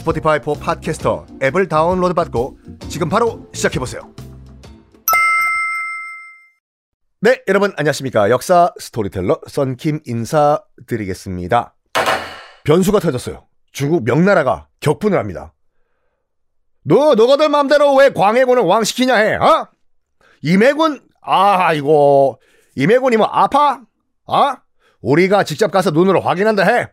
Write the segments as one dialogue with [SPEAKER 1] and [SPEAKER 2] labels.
[SPEAKER 1] Spotify for Podcasters 앱을 다운로드 받고 지금 바로 시작해보세요. 네, 여러분 안녕하십니까. 역사 스토리텔러 썬킴 인사드리겠습니다. 변수가 터졌어요. 중국 명나라가 격분을 합니다. 너, 너가들 맘대로 왜 광해군을 왕시키냐 해, 어? 임해군, 아, 이거, 임해군이 뭐 아파? 어? 우리가 직접 가서 눈으로 확인한다 해.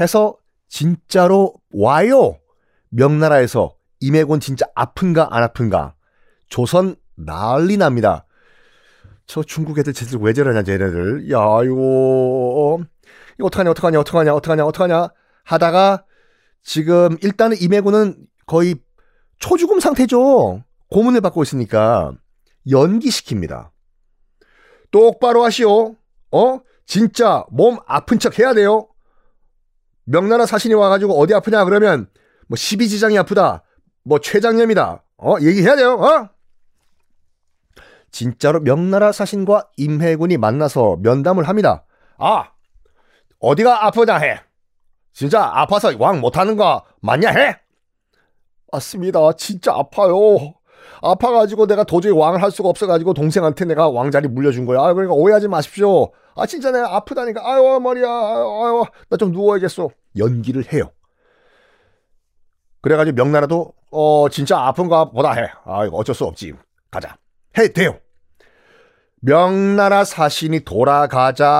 [SPEAKER 1] 해서 진짜로 와요. 명나라에서 임해군 진짜 아픈가 안 아픈가. 조선 난리 납니다. 저 중국 애들 쟤들 왜 저러냐 쟤네들 야 이거 이거 어떡하냐 어떡하냐 어떡하냐 어떡하냐 어떡하냐 하다가 지금 일단은 임해군은 거의 초죽음 상태죠 고문을 받고 있으니까 연기시킵니다 똑바로 하시오 어 진짜 몸 아픈 척 해야 돼요 명나라 사신이 와가지고 어디 아프냐 그러면 뭐 12지장이 아프다 뭐 췌장염이다 어 얘기해야 돼요 어 진짜로 명나라 사신과 임해군이 만나서 면담을 합니다. 아, 어디가 아프냐 해. 진짜 아파서 왕 못하는 거 맞냐 해? 맞습니다. 진짜 아파요. 아파가지고 내가 도저히 왕을 할 수가 없어가지고 동생한테 내가 왕자리 물려준 거야. 아, 그러니까 오해하지 마십시오. 아, 진짜 내가 아프다니까. 아유, 머리야. 아유, 나 좀 누워야겠어. 연기를 해요. 그래가지고 명나라도, 어, 진짜 아픈가 보다 해. 아, 이거 어쩔 수 없지. 가자. 해, 돼요. 명나라 사신이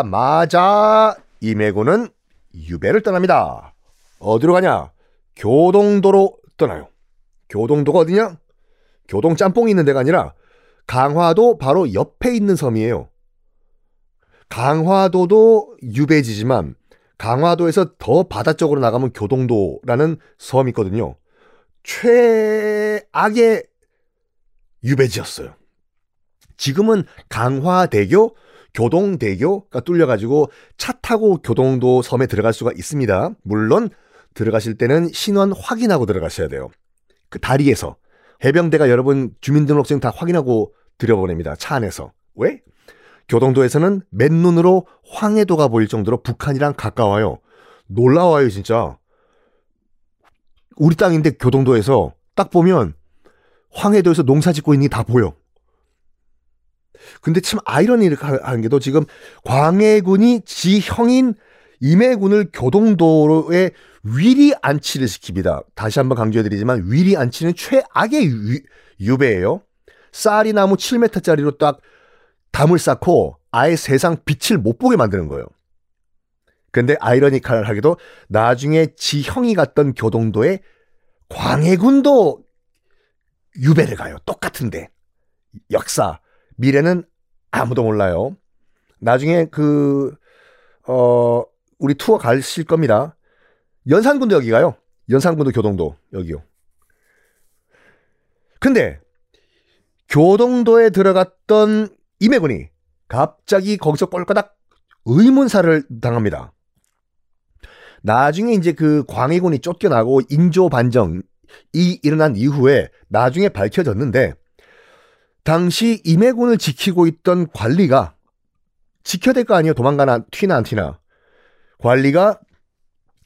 [SPEAKER 1] 돌아가자마자 임해군은 유배를 떠납니다. 어디로 가냐? 교동도로 떠나요. 교동도가 어디냐? 교동 짬뽕이 있는 데가 아니라 강화도 바로 옆에 있는 섬이에요. 강화도도 유배지지만 강화도에서 더 바다 쪽으로 나가면 교동도라는 섬이 있거든요. 최악의 유배지였어요. 지금은 강화대교, 교동대교가 뚫려가지고 차 타고 교동도 섬에 들어갈 수가 있습니다. 물론 들어가실 때는 신원 확인하고 들어가셔야 돼요. 그 다리에서 해병대가 여러분 주민등록증 다 확인하고 들여보냅니다. 차 안에서. 왜? 교동도에서는 맨눈으로 황해도가 보일 정도로 북한이랑 가까워요. 놀라워요, 진짜. 우리 땅인데 교동도에서 딱 보면 황해도에서 농사 짓고 있는 게 다 보여. 근데 참 아이러니를 하는 게도 지금 광해군이 지 형인 임해군을 교동도로에 위리 안치를 시킵니다. 다시 한번 강조해드리지만 위리 안치는 최악의 유, 배예요 쌀이 나무 7m짜리로 딱 담을 쌓고 아예 세상 빛을 못 보게 만드는 거예요. 근데 아이러니컬하게도 나중에 지 형이 갔던 교동도에 광해군도 유배를 가요. 똑같은데. 역사. 미래는 아무도 몰라요. 나중에 그, 어, 우리 투어 가실 겁니다. 연산군도 여기 가요. 연산군도 교동도 여기요. 근데 교동도에 들어갔던 임해군이 갑자기 거기서 꼴까닥 의문사를 당합니다. 나중에 이제 그 광해군이 쫓겨나고 인조 반정이 일어난 이후에 나중에 밝혀졌는데 당시 임해군을 지키고 있던 관리가 지켜야 될 거 아니에요. 도망가나 튀나 안 튀나. 관리가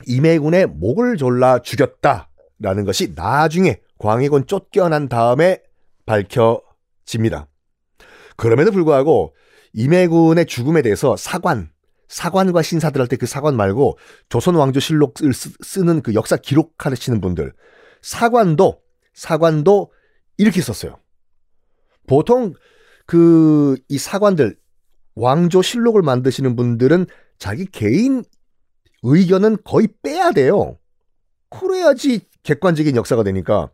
[SPEAKER 1] 임해군의 목을 졸라 죽였다라는 것이 나중에 광해군 쫓겨난 다음에 밝혀집니다. 그럼에도 불구하고 임해군의 죽음에 대해서 사관, 사관과 신사들 할 때 그 사관 말고 조선 왕조 실록을 쓰는 그 역사 기록하시는 분들 사관도 사관도 이렇게 썼어요. 보통 그 이 사관들 왕조 실록을 만드시는 분들은 자기 개인 의견은 거의 빼야 돼요. 그래야지 객관적인 역사가 되니까.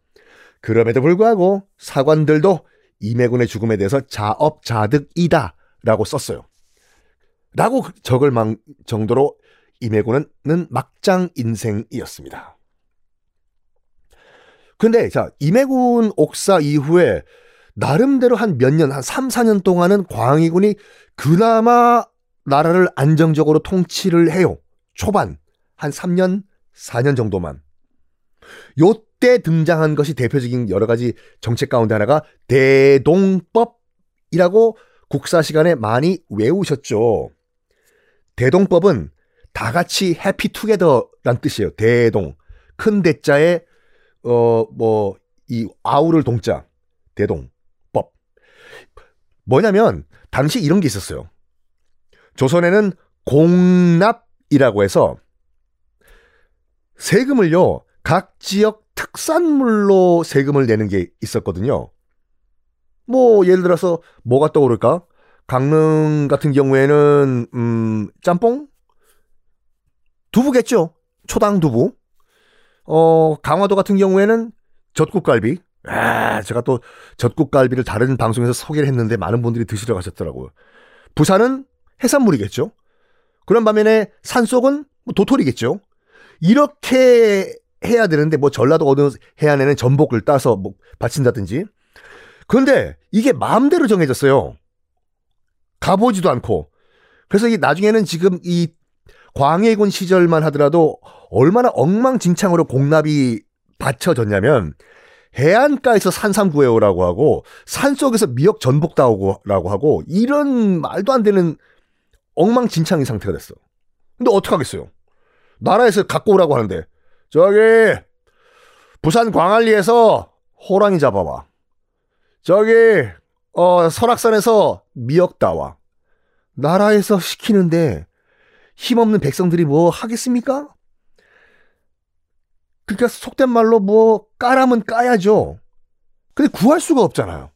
[SPEAKER 1] 그럼에도 불구하고 사관들도 이매군의 죽음에 대해서 자업자득이다 라고 썼어요. 라고 적을 망 정도로 이매군은 막장 인생이었습니다. 근데 자, 이매군 옥사 이후에 나름대로 한 몇 년, 한 3, 4년 동안은 광희군이 그나마 나라를 안정적으로 통치를 해요. 초반. 한 3년, 4년 정도만. 요때 등장한 것이 대표적인 여러 가지 정책 가운데 하나가 대동법이라고 국사 시간에 많이 외우셨죠. 대동법은 다 같이 해피 투게더란 뜻이에요. 대동. 큰 대자에 어 뭐 이 아우를 동자. 대동법. 뭐냐면 당시 이런 게 있었어요. 조선에는 공납 이라고 해서 세금을요. 각 지역 특산물로 세금을 내는 게 있었거든요. 뭐 예를 들어서 뭐가 떠오를까? 강릉 같은 경우에는 음, 짬뽕? 두부겠죠. 초당 두부. 어, 강화도 같은 경우에는 젖국갈비. 아, 제가 또 젖국갈비를 다른 방송에서 소개를 했는데 많은 분들이 드시러 가셨더라고요. 부산은 해산물이겠죠. 그런 반면에 산속은 뭐 도토리겠죠. 이렇게 해야 되는데 뭐 전라도 어느 해안에는 전복을 따서 뭐 바친다든지. 그런데 이게 마음대로 정해졌어요. 가보지도 않고. 그래서 이 나중에는 지금 이 광해군 시절만 하더라도 얼마나 엉망진창으로 공납이 받쳐졌냐면 해안가에서 산삼 구해오라고 하고 산속에서 미역 전복 따오라고 하고 이런 말도 안 되는 엉망진창인 상태가 됐어. 근데 어떡하겠어요? 나라에서 갖고 오라고 하는데 저기 부산 광안리에서 호랑이 잡아와. 저기 어 설악산에서 미역 따와. 나라에서 시키는데 힘없는 백성들이 뭐 하겠습니까? 그러니까 속된 말로 뭐 까라면 까야죠. 근데 구할 수가 없잖아요.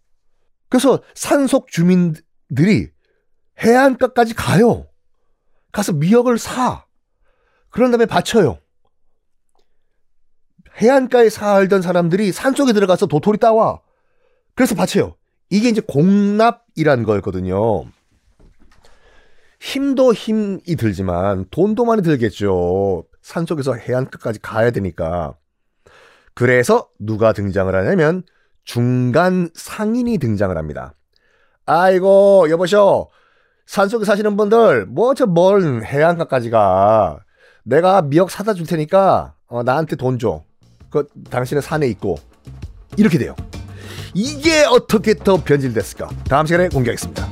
[SPEAKER 1] 그래서 산속 주민들이 해안가까지 가요. 가서 미역을 사. 그런 다음에 바쳐요. 해안가에 살던 사람들이 산속에 들어가서 도토리 따와. 그래서 바쳐요. 이게 이제 공납이란 거였거든요. 힘도 힘이 들지만 돈도 많이 들겠죠. 산속에서 해안 끝까지 가야 되니까. 그래서 누가 등장을 하냐면 중간 상인이 등장을 합니다. 아이고 여보셔 산속에 사시는 분들 뭐 저 멀 해안가까지 가. 내가 미역 사다 줄 테니까 어, 나한테 돈 줘. 그 당신은 산에 있고 이렇게 돼요. 이게 어떻게 더 변질됐을까? 다음 시간에 공개하겠습니다.